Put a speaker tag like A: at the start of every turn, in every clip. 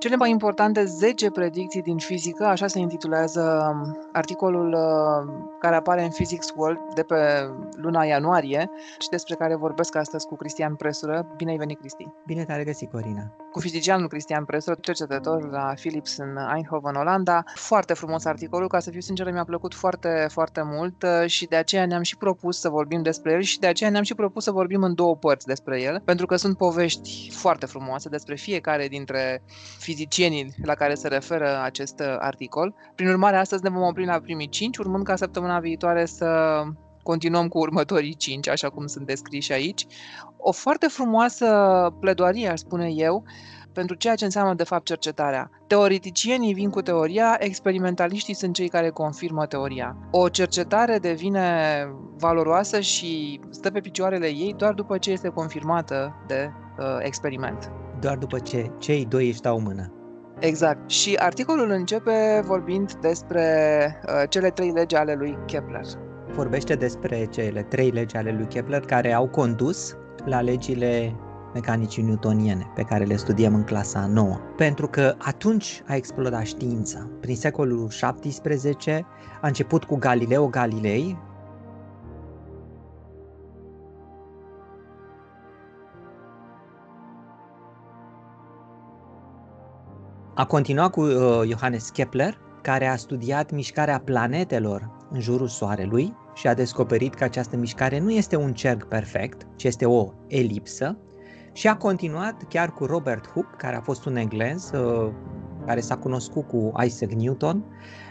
A: Cele mai importante 10 predicții din fizică, așa se intitulează um, articolul uh, care apare în Physics World de pe luna ianuarie și despre care vorbesc astăzi cu Cristian Presură. Bine ai venit, Cristi!
B: Bine te-ai regăsit, Corina!
A: Cu fizicianul Cristian Presură, cercetător la Philips în Eindhoven, Olanda. Foarte frumos articolul, ca să fiu sincer, mi-a plăcut foarte, foarte mult uh, și de aceea ne-am și propus să vorbim despre el și de aceea ne-am și propus să vorbim în două părți despre el, pentru că sunt povești foarte frumoase despre fiecare dintre fizicienii la care se referă acest uh, articol. Prin urmare, astăzi ne vom opri la primii cinci, urmând ca săptămâna viitoare să continuăm cu următorii cinci, așa cum sunt descriși aici. O foarte frumoasă pledoarie, aș spune eu, pentru ceea ce înseamnă de fapt cercetarea. Teoreticienii vin cu teoria, experimentaliștii sunt cei care confirmă teoria. O cercetare devine valoroasă și stă pe picioarele ei doar după ce este confirmată de uh, experiment
B: doar după ce cei doi își dau mână.
A: Exact. Și articolul începe vorbind despre uh, cele trei legi ale lui Kepler.
B: Vorbește despre cele trei legi ale lui Kepler care au condus la legile mecanicii newtoniene pe care le studiem în clasa 9. Pentru că atunci a explodat știința. Prin secolul 17 a început cu Galileo Galilei, A continuat cu uh, Johannes Kepler, care a studiat mișcarea planetelor în jurul Soarelui și a descoperit că această mișcare nu este un cerc perfect, ci este o elipsă. Și a continuat chiar cu Robert Hooke, care a fost un englez, uh, care s-a cunoscut cu Isaac Newton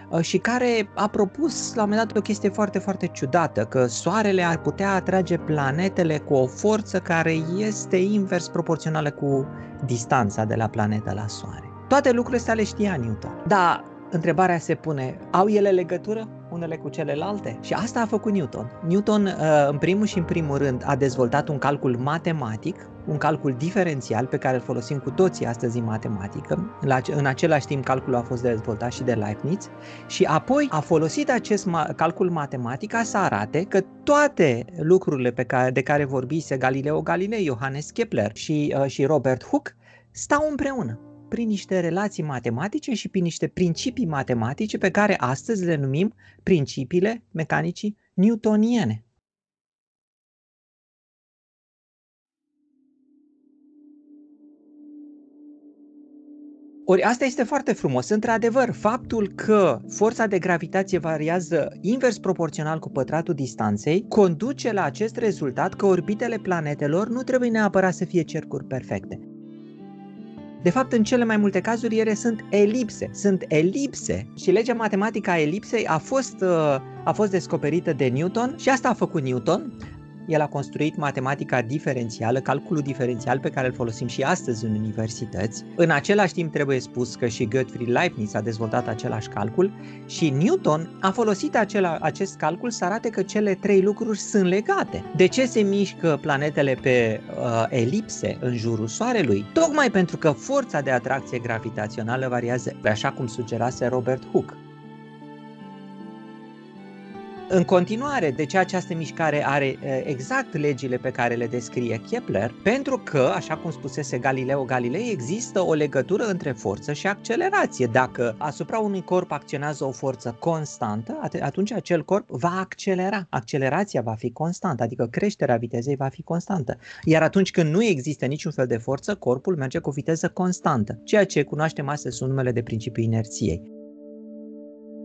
B: uh, și care a propus la un moment dat o chestie foarte, foarte ciudată, că Soarele ar putea atrage planetele cu o forță care este invers proporțională cu distanța de la planetă la Soare. Toate lucrurile astea le știa Newton. Dar întrebarea se pune, au ele legătură unele cu celelalte? Și asta a făcut Newton. Newton, uh, în primul și în primul rând, a dezvoltat un calcul matematic, un calcul diferențial pe care îl folosim cu toții astăzi în matematică. În același timp, calculul a fost dezvoltat și de Leibniz și apoi a folosit acest calcul matematic ca să arate că toate lucrurile pe care, de care vorbise Galileo Galilei, Johannes Kepler și, uh, și Robert Hooke stau împreună prin niște relații matematice și prin niște principii matematice pe care astăzi le numim principiile mecanicii newtoniene. Ori asta este foarte frumos. Într-adevăr, faptul că forța de gravitație variază invers proporțional cu pătratul distanței conduce la acest rezultat că orbitele planetelor nu trebuie neapărat să fie cercuri perfecte. De fapt, în cele mai multe cazuri, ele sunt elipse. Sunt elipse și legea matematică a elipsei a fost, uh, a fost descoperită de Newton și asta a făcut Newton el a construit matematica diferențială, calculul diferențial pe care îl folosim și astăzi în universități. În același timp trebuie spus că și Gottfried Leibniz a dezvoltat același calcul și Newton a folosit acela, acest calcul să arate că cele trei lucruri sunt legate. De ce se mișcă planetele pe uh, elipse în jurul Soarelui? Tocmai pentru că forța de atracție gravitațională variază, așa cum sugerase Robert Hooke. În continuare, de ce această mișcare are exact legile pe care le descrie Kepler? Pentru că, așa cum spusese Galileo Galilei, există o legătură între forță și accelerație. Dacă asupra unui corp acționează o forță constantă, atunci acel corp va accelera. Accelerația va fi constantă, adică creșterea vitezei va fi constantă. Iar atunci când nu există niciun fel de forță, corpul merge cu viteză constantă, ceea ce cunoaștem astăzi sub numele de principiul inerției.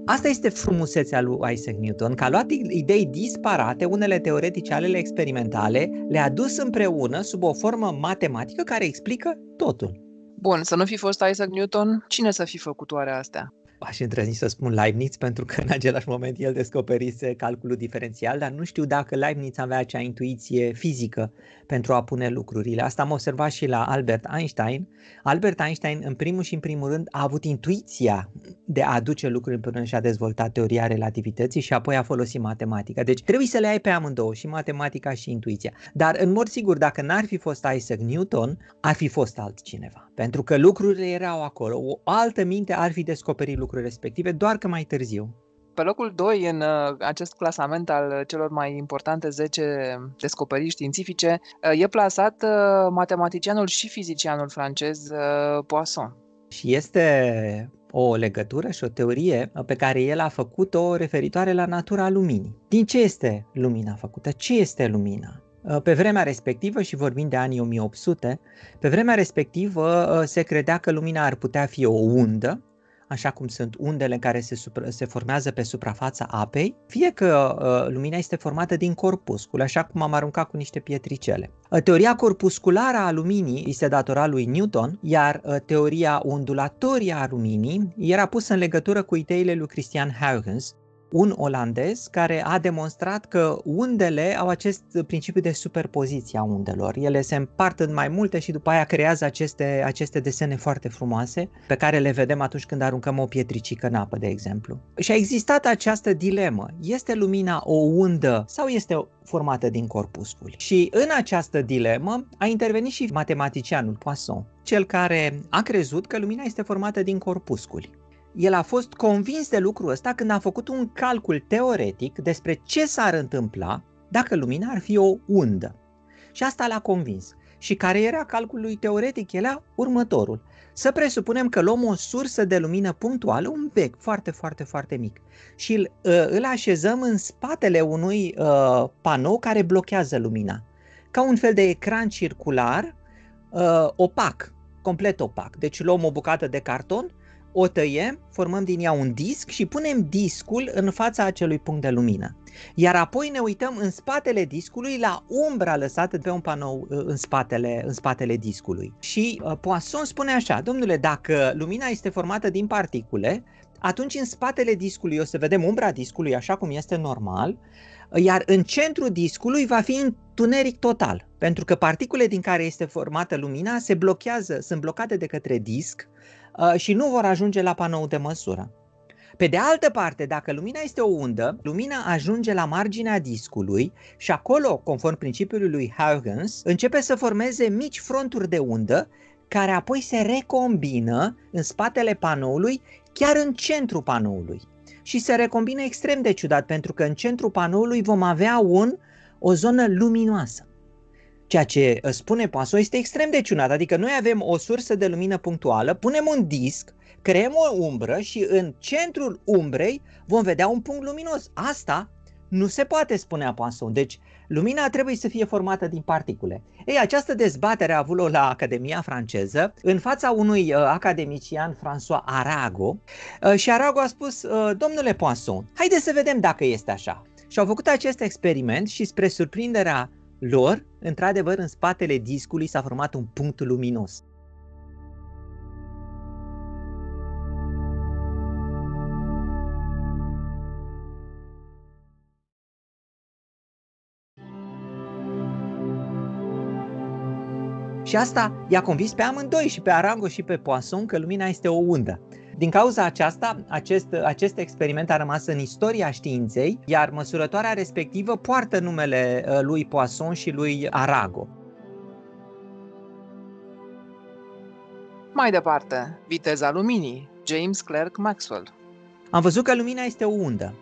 B: Asta este frumusețea lui Isaac Newton, că a luat idei disparate, unele teoretice, alele experimentale, le-a dus împreună sub o formă matematică care explică totul.
A: Bun, să nu fi fost Isaac Newton, cine să fi făcut oare astea?
B: Aș îndrăzni să spun Leibniz pentru că în același moment el descoperise calculul diferențial, dar nu știu dacă Leibniz avea acea intuiție fizică pentru a pune lucrurile. Asta am observat și la Albert Einstein. Albert Einstein, în primul și în primul rând, a avut intuiția de a aduce lucruri împreună și a dezvoltat teoria relativității și apoi a folosit matematica. Deci trebuie să le ai pe amândouă, și matematica și intuiția. Dar în mod sigur, dacă n-ar fi fost Isaac Newton, ar fi fost altcineva. Pentru că lucrurile erau acolo. O altă minte ar fi descoperit lucrurile respective, doar că mai târziu.
A: Pe locul 2 în uh, acest clasament al celor mai importante 10 descoperiri științifice uh, e plasat uh, matematicianul și fizicianul francez Poisson.
B: Și este o legătură și o teorie pe care el a făcut-o referitoare la natura luminii. Din ce este lumina făcută? Ce este lumina? Pe vremea respectivă, și vorbim de anii 1800, pe vremea respectivă se credea că lumina ar putea fi o undă așa cum sunt undele care se, supra, se formează pe suprafața apei, fie că uh, lumina este formată din corpuscul, așa cum am aruncat cu niște pietricele. Uh, teoria corpusculară a luminii este datora lui Newton, iar uh, teoria ondulatorie a luminii era pusă în legătură cu ideile lui Christian Huygens, un olandez care a demonstrat că undele au acest principiu de superpoziție a undelor. Ele se împart în mai multe și după aia creează aceste, aceste desene foarte frumoase pe care le vedem atunci când aruncăm o pietricică în apă, de exemplu. Și a existat această dilemă. Este lumina o undă sau este formată din corpusculi? Și în această dilemă a intervenit și matematicianul Poisson, cel care a crezut că lumina este formată din corpusculi el a fost convins de lucrul ăsta când a făcut un calcul teoretic despre ce s-ar întâmpla dacă lumina ar fi o undă. Și asta l-a convins. Și care era calculul teoretic? Era următorul. Să presupunem că luăm o sursă de lumină punctuală, un bec foarte, foarte, foarte mic și îl, ă, îl așezăm în spatele unui uh, panou care blochează lumina. Ca un fel de ecran circular uh, opac, complet opac. Deci luăm o bucată de carton o tăiem, formăm din ea un disc și punem discul în fața acelui punct de lumină. Iar apoi ne uităm în spatele discului la umbra lăsată pe un panou uh, în spatele, în spatele discului. Și uh, Poisson spune așa, domnule, dacă lumina este formată din particule, atunci în spatele discului o să vedem umbra discului așa cum este normal, iar în centrul discului va fi întuneric total, pentru că particule din care este formată lumina se blochează, sunt blocate de către disc Uh, și nu vor ajunge la panou de măsură. Pe de altă parte, dacă lumina este o undă, lumina ajunge la marginea discului și acolo, conform principiului lui Huygens, începe să formeze mici fronturi de undă care apoi se recombină în spatele panoului, chiar în centrul panoului. Și se recombină extrem de ciudat, pentru că în centrul panoului vom avea un, o zonă luminoasă. Ceea ce uh, spune Poisson este extrem de ciunat, adică noi avem o sursă de lumină punctuală, punem un disc, creăm o umbră și în centrul umbrei vom vedea un punct luminos. Asta nu se poate, spunea Poisson. Deci, lumina trebuie să fie formată din particule. Ei, această dezbatere a avut-o la Academia franceză, în fața unui uh, academician, François Arago, uh, și Arago a spus, uh, domnule Poisson, haideți să vedem dacă este așa. Și au făcut acest experiment și spre surprinderea lor, într-adevăr, în spatele discului s-a format un punct luminos. Și asta i-a convins pe amândoi, și pe Arago și pe Poisson, că lumina este o undă. Din cauza aceasta, acest, acest experiment a rămas în istoria științei, iar măsurătoarea respectivă poartă numele uh, lui Poisson și lui Arago.
A: Mai departe, viteza luminii, James Clerk Maxwell.
B: Am văzut că lumina este o undă.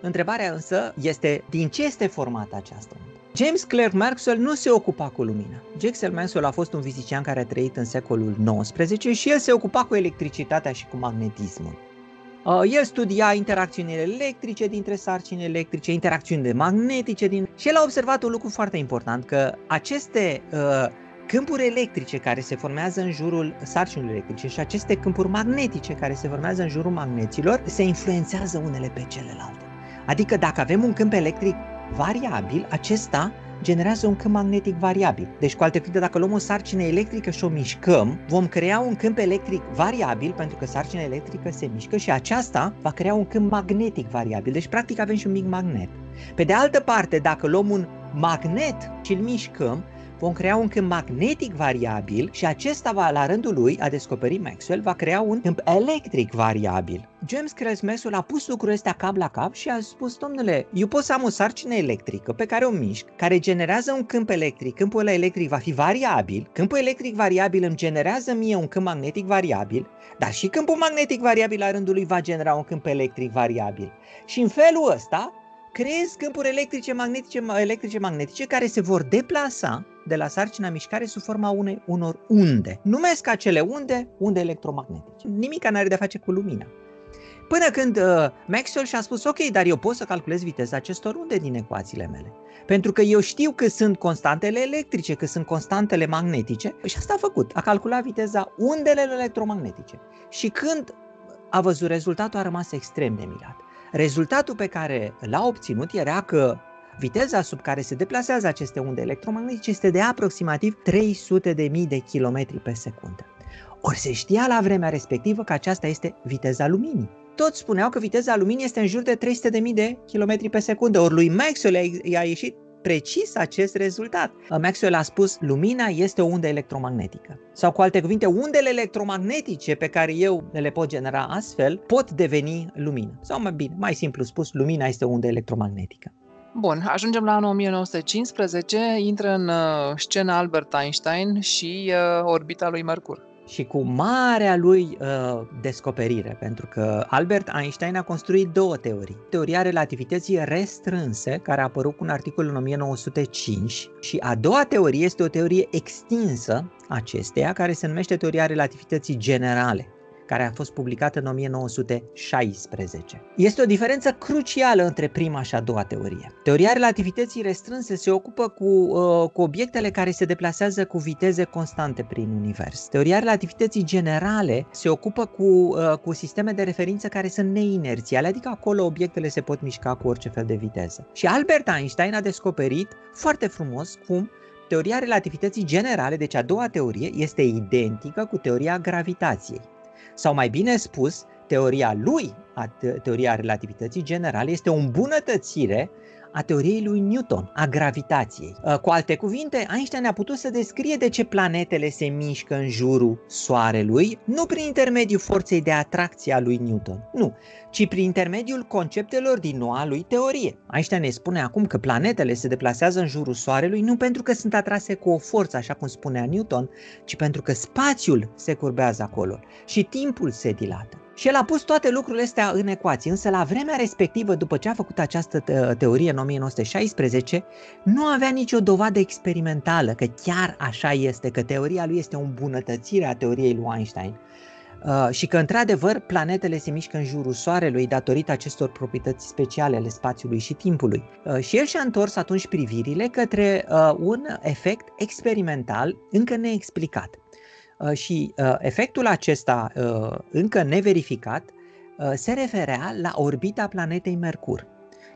B: Întrebarea însă este din ce este formată această undă? James Clerk Maxwell nu se ocupa cu lumina. James Clerk Maxwell a fost un fizician care a trăit în secolul XIX și el se ocupa cu electricitatea și cu magnetismul. Uh, el studia interacțiunile electrice dintre sarcini electrice, interacțiunile magnetice din... și el a observat un lucru foarte important, că aceste uh, câmpuri electrice care se formează în jurul sarcinilor electrice și aceste câmpuri magnetice care se formează în jurul magneților se influențează unele pe celelalte. Adică dacă avem un câmp electric variabil, acesta generează un câmp magnetic variabil. Deci, cu alte cuvinte, dacă luăm o sarcină electrică și o mișcăm, vom crea un câmp electric variabil, pentru că sarcina electrică se mișcă și aceasta va crea un câmp magnetic variabil. Deci, practic, avem și un mic magnet. Pe de altă parte, dacă luăm un magnet și îl mișcăm, vom crea un câmp magnetic variabil și acesta va, la rândul lui, a descoperit Maxwell, va crea un câmp electric variabil. James Clerk Maxwell a pus lucrurile astea cap la cap și a spus, domnule, eu pot să am o sarcină electrică pe care o mișc, care generează un câmp electric, câmpul ăla electric va fi variabil, câmpul electric variabil îmi generează mie un câmp magnetic variabil, dar și câmpul magnetic variabil la rândul lui va genera un câmp electric variabil. Și în felul ăsta creezi câmpuri electrice, magnetice, electrice, magnetice care se vor deplasa de la sarcina mișcare sub forma unei, unor unde. Numesc acele unde unde electromagnetice. Nimic nu are de a face cu lumina. Până când uh, Maxwell și-a spus, ok, dar eu pot să calculez viteza acestor unde din ecuațiile mele. Pentru că eu știu că sunt constantele electrice, că sunt constantele magnetice și asta a făcut. A calculat viteza undelor electromagnetice. Și când a văzut rezultatul, a rămas extrem de mirat. Rezultatul pe care l-a obținut era că viteza sub care se deplasează aceste unde electromagnetice este de aproximativ 300.000 de km pe secundă. Ori se știa la vremea respectivă că aceasta este viteza luminii. Toți spuneau că viteza luminii este în jur de 300.000 de km pe secundă, ori lui Maxwell i-a ieșit precis acest rezultat. Maxwell a spus, lumina este o undă electromagnetică. Sau cu alte cuvinte, undele electromagnetice pe care eu le pot genera astfel pot deveni lumină. Sau mai bine, mai simplu spus, lumina este o undă electromagnetică.
A: Bun, ajungem la anul 1915, intră în uh, scena Albert Einstein și uh, orbita lui Mercur
B: și cu marea lui uh, descoperire, pentru că Albert Einstein a construit două teorii. Teoria relativității restrânse, care a apărut cu un articol în 1905, și a doua teorie este o teorie extinsă acesteia, care se numește teoria relativității generale care a fost publicată în 1916. Este o diferență crucială între prima și a doua teorie. Teoria relativității restrânse se ocupă cu, uh, cu obiectele care se deplasează cu viteze constante prin univers. Teoria relativității generale se ocupă cu, uh, cu sisteme de referință care sunt neinerțiale, adică acolo obiectele se pot mișca cu orice fel de viteză. Și Albert Einstein a descoperit foarte frumos cum Teoria relativității generale, deci a doua teorie, este identică cu teoria gravitației. Sau mai bine spus, teoria lui, a teoria relativității generale, este o îmbunătățire a teoriei lui Newton, a gravitației. Uh, cu alte cuvinte, Einstein a putut să descrie de ce planetele se mișcă în jurul Soarelui, nu prin intermediul forței de atracție a lui Newton, nu, ci prin intermediul conceptelor din noua lui teorie. Einstein ne spune acum că planetele se deplasează în jurul Soarelui nu pentru că sunt atrase cu o forță, așa cum spunea Newton, ci pentru că spațiul se curbează acolo și timpul se dilată. Și el a pus toate lucrurile astea în ecuații, însă la vremea respectivă, după ce a făcut această teorie în 1916, nu avea nicio dovadă experimentală că chiar așa este, că teoria lui este o îmbunătățire a teoriei lui Einstein. Uh, și că, într-adevăr, planetele se mișcă în jurul Soarelui datorită acestor proprietăți speciale ale spațiului și timpului. Uh, și el și-a întors atunci privirile către uh, un efect experimental încă neexplicat. Uh, și uh, efectul acesta uh, încă neverificat se referea la orbita planetei Mercur.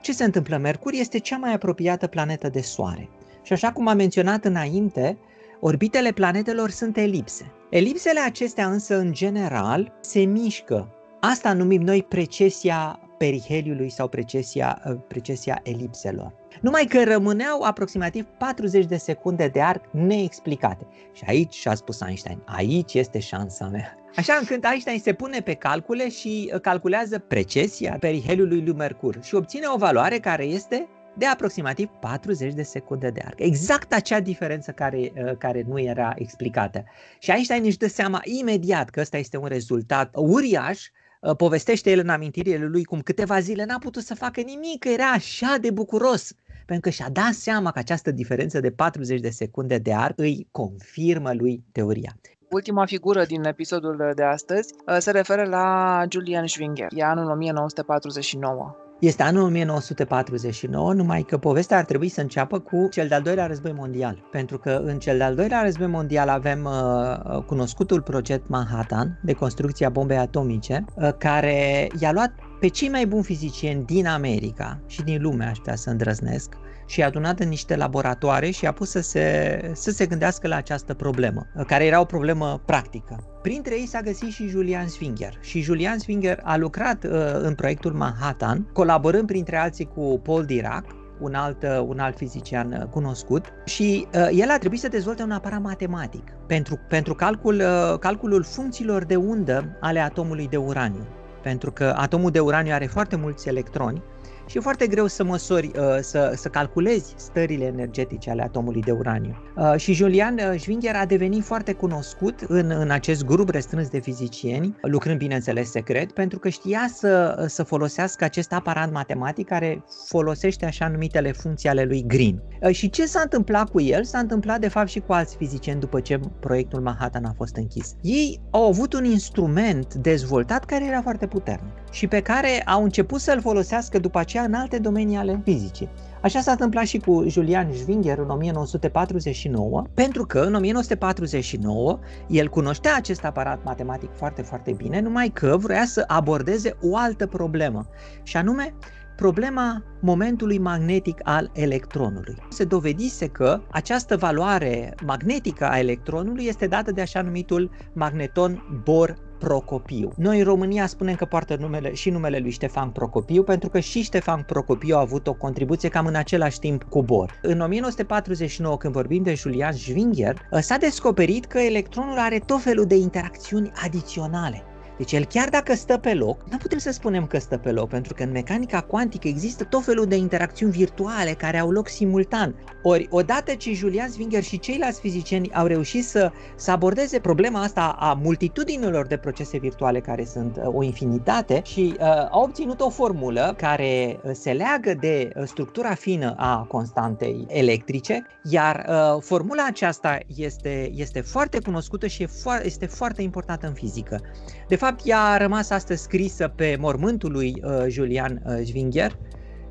B: Ce se întâmplă? Mercur este cea mai apropiată planetă de Soare. Și așa cum am menționat înainte, orbitele planetelor sunt elipse. Elipsele acestea însă, în general, se mișcă. Asta numim noi precesia periheliului sau precesia, precesia elipselor. Numai că rămâneau aproximativ 40 de secunde de arc neexplicate. Și aici și-a spus Einstein, aici este șansa mea. Așa încât Einstein se pune pe calcule și uh, calculează precesia periheliului lui Mercur și obține o valoare care este de aproximativ 40 de secunde de arc. Exact acea diferență care, uh, care nu era explicată. Și Einstein își dă seama imediat că ăsta este un rezultat uriaș uh, povestește el în amintirile lui cum câteva zile n-a putut să facă nimic, că era așa de bucuros pentru că și-a dat seama că această diferență de 40 de secunde de arc îi confirmă lui teoria.
A: Ultima figură din episodul de astăzi uh, se referă la Julian Schwinger. E anul 1949.
B: Este anul 1949, numai că povestea ar trebui să înceapă cu cel de-al doilea război mondial. Pentru că în cel de-al doilea război mondial avem uh, cunoscutul proiect Manhattan de construcția bombei atomice, uh, care i-a luat pe cei mai buni fizicieni din America și din lume, aș putea să îndrăznesc, și i-a adunat în niște laboratoare și a pus să se, să se gândească la această problemă, care era o problemă practică. Printre ei s-a găsit și Julian Swinger și Julian Swinger a lucrat uh, în proiectul Manhattan, colaborând printre alții cu Paul Dirac, un alt, uh, un alt fizician uh, cunoscut și uh, el a trebuit să dezvolte un aparat matematic pentru, pentru calcul, uh, calculul funcțiilor de undă ale atomului de uraniu. Pentru că atomul de uraniu are foarte mulți electroni și e foarte greu să măsori, uh, să, să calculezi stările energetice ale atomului de uraniu. Uh, și Julian Schwinger a devenit foarte cunoscut în, în acest grup restrâns de fizicieni, lucrând bineînțeles secret, pentru că știa să, să folosească acest aparat matematic care folosește așa numitele funcții ale lui Green. Și ce s-a întâmplat cu el? S-a întâmplat de fapt și cu alți fizicieni după ce proiectul Manhattan a fost închis. Ei au avut un instrument dezvoltat care era foarte puternic și pe care au început să-l folosească după aceea în alte domenii ale fizicii. Așa s-a întâmplat și cu Julian Schwinger în 1949, pentru că în 1949 el cunoștea acest aparat matematic foarte, foarte bine, numai că vrea să abordeze o altă problemă, și anume problema momentului magnetic al electronului. Se dovedise că această valoare magnetică a electronului este dată de așa numitul magneton Bohr Procopiu. Noi în România spunem că poartă numele, și numele lui Ștefan Procopiu, pentru că și Ștefan Procopiu a avut o contribuție cam în același timp cu Bohr. În 1949, când vorbim de Julian Schwinger, s-a descoperit că electronul are tot felul de interacțiuni adiționale. Deci el chiar dacă stă pe loc, nu putem să spunem că stă pe loc, pentru că în mecanica cuantică există tot felul de interacțiuni virtuale care au loc simultan. Ori, odată ce Julian Zwinger și ceilalți fizicieni au reușit să, să abordeze problema asta a multitudinilor de procese virtuale care sunt uh, o infinitate și uh, au obținut o formulă care uh, se leagă de uh, structura fină a constantei electrice, iar uh, formula aceasta este, este foarte cunoscută și este foarte importantă în fizică. De fapt, ea a rămas astăzi scrisă pe mormântul lui uh, Julian uh, Schwinger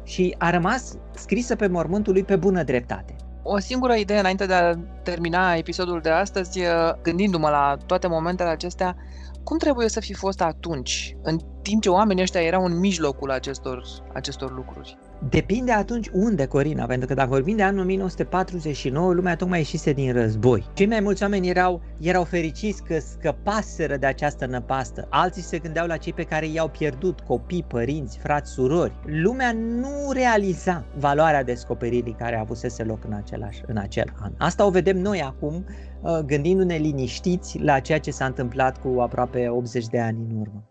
B: și a rămas scrisă pe mormântul lui pe bună dreptate.
A: O singură idee înainte de a termina episodul de astăzi, uh, gândindu-mă la toate momentele acestea, cum trebuie să fi fost atunci, în timp ce oamenii ăștia erau în mijlocul acestor, acestor lucruri?
B: Depinde atunci unde, Corina, pentru că dacă vorbim de anul 1949, lumea tocmai ieșise din război. Cei mai mulți oameni erau, erau fericiți că scăpaseră de această năpastă. Alții se gândeau la cei pe care i-au pierdut, copii, părinți, frați, surori. Lumea nu realiza valoarea descoperirii care a avusese loc în, același, în acel an. Asta o vedem noi acum, uh, gândindu-ne liniștiți la ceea ce s-a întâmplat cu aproape 80 de ani în urmă.